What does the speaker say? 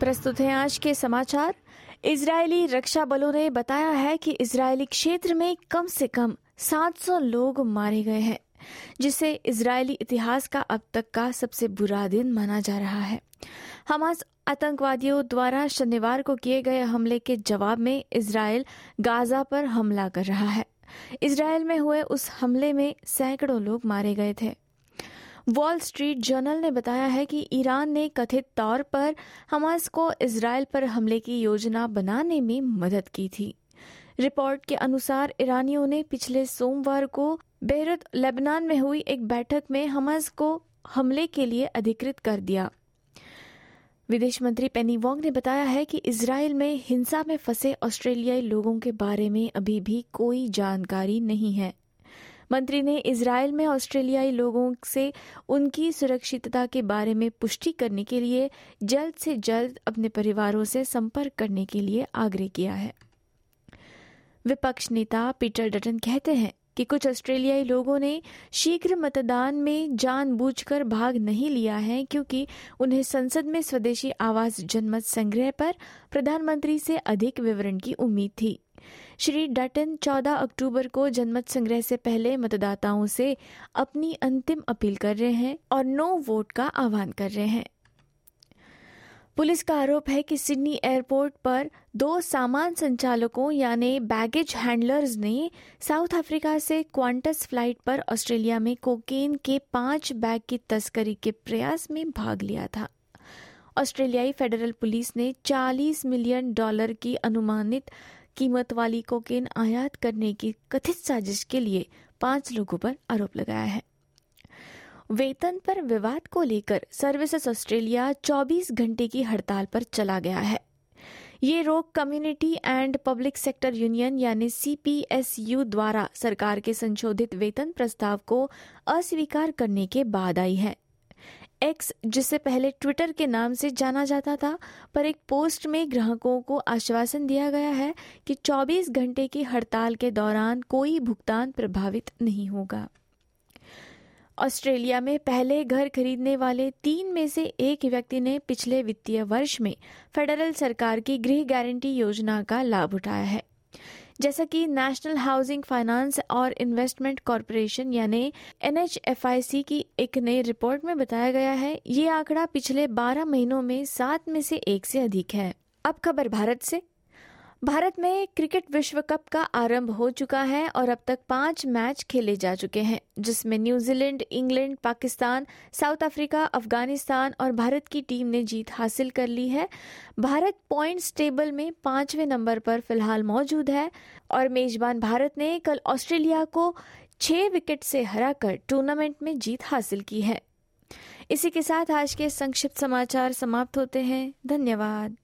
प्रस्तुत हैं आज के समाचार। इजरायली रक्षा बलों ने बताया है कि इजरायली क्षेत्र में कम से कम 700 लोग मारे गए हैं, जिसे इजरायली इतिहास का अब तक का सबसे बुरा दिन माना जा रहा है। हमास आतंकवादियों द्वारा शनिवार को किए गए हमले के जवाब में इसराइल गाजा पर हमला कर रहा है। इसराइल में हुए उस हमले में सैकड़ों लोग मारे गए थे। वॉल स्ट्रीट जर्नल ने बताया है कि ईरान ने कथित तौर पर हमास को इसराइल पर हमले की योजना बनाने में मदद की थी। रिपोर्ट के अनुसार ईरानियों ने पिछले सोमवार को बेहरुत, लेबनान में हुई एक बैठक में हमास को हमले के लिए अधिकृत कर दिया। विदेश मंत्री पेनी वोंग ने बताया है कि इसराइल में हिंसा में फंसे ऑस्ट्रेलियाई लोगों के बारे में अभी भी कोई जानकारी नहीं है। मंत्री ने इसराइल में ऑस्ट्रेलियाई लोगों से उनकी सुरक्षितता के बारे में पुष्टि करने के लिए जल्द से जल्द अपने परिवारों से संपर्क करने के लिए आग्रह किया है। विपक्ष नेता पीटर डटन कहते हैं कि कुछ ऑस्ट्रेलियाई लोगों ने शीघ्र मतदान में जानबूझकर भाग नहीं लिया है क्योंकि उन्हें संसद में स्वदेशी आवास जनमत संग्रह पर प्रधानमंत्री से अधिक विवरण की उम्मीद थी। श्री डटन 14 अक्टूबर को जनमत संग्रह से पहले मतदाताओं से अपनी अंतिम अपील कर रहे हैं और नो वोट का आह्वान कर रहे हैं। पुलिस का आरोप है कि सिडनी एयरपोर्ट पर दो सामान संचालकों यानी बैगेज हैंडलर्स ने साउथ अफ्रीका से क्वांटस फ़्लाइट पर ऑस्ट्रेलिया में कोकेन के पाँच बैग की तस्करी के प्रयास में भाग लिया था। ऑस्ट्रेलियाई फेडरल पुलिस ने 40 मिलियन डॉलर की अनुमानित कीमत वाली कोकेन आयात करने की कथित साजिश के लिए पाँच लोगों पर आरोप लगाया है। वेतन पर विवाद को लेकर सर्विसेज़ ऑस्ट्रेलिया 24 घंटे की हड़ताल पर चला गया है। ये रोक community and public sector union यानी सीपीएसयू द्वारा सरकार के संशोधित वेतन प्रस्ताव को अस्वीकार करने के बाद आई है। एक्स जिसे पहले ट्विटर के नाम से जाना जाता था, पर एक पोस्ट में ग्राहकों को आश्वासन दिया गया है कि 24 घंटे की हड़ताल के दौरान कोई भुगतान प्रभावित नहीं होगा। ऑस्ट्रेलिया में पहले घर खरीदने वाले तीन में से एक व्यक्ति ने पिछले वित्तीय वर्ष में फेडरल सरकार की गृह गारंटी योजना का लाभ उठाया है। जैसा कि नेशनल हाउसिंग फाइनेंस और इन्वेस्टमेंट कॉरपोरेशन यानी एनएचएफआईसी की एक नई रिपोर्ट में बताया गया है, ये आंकड़ा पिछले 12 महीनों में सात में से एक से अधिक है। अब खबर भारत से। भारत में क्रिकेट विश्व कप का आरंभ हो चुका है और अब तक पाँच मैच खेले जा चुके हैं, जिसमें New Zealand England, Pakistan, South Africa, Afghanistan और भारत की टीम ने जीत हासिल कर ली है। भारत पॉइंट्स टेबल में पाँचवें नंबर पर फ़िलहाल मौजूद है और मेजबान भारत ने कल ऑस्ट्रेलिया को छह विकेट से हराकर टूर्नामेंट में जीत हासिल की है। इसी के साथ आज के संक्षिप्त समाचार समाप्त होते हैं। धन्यवाद।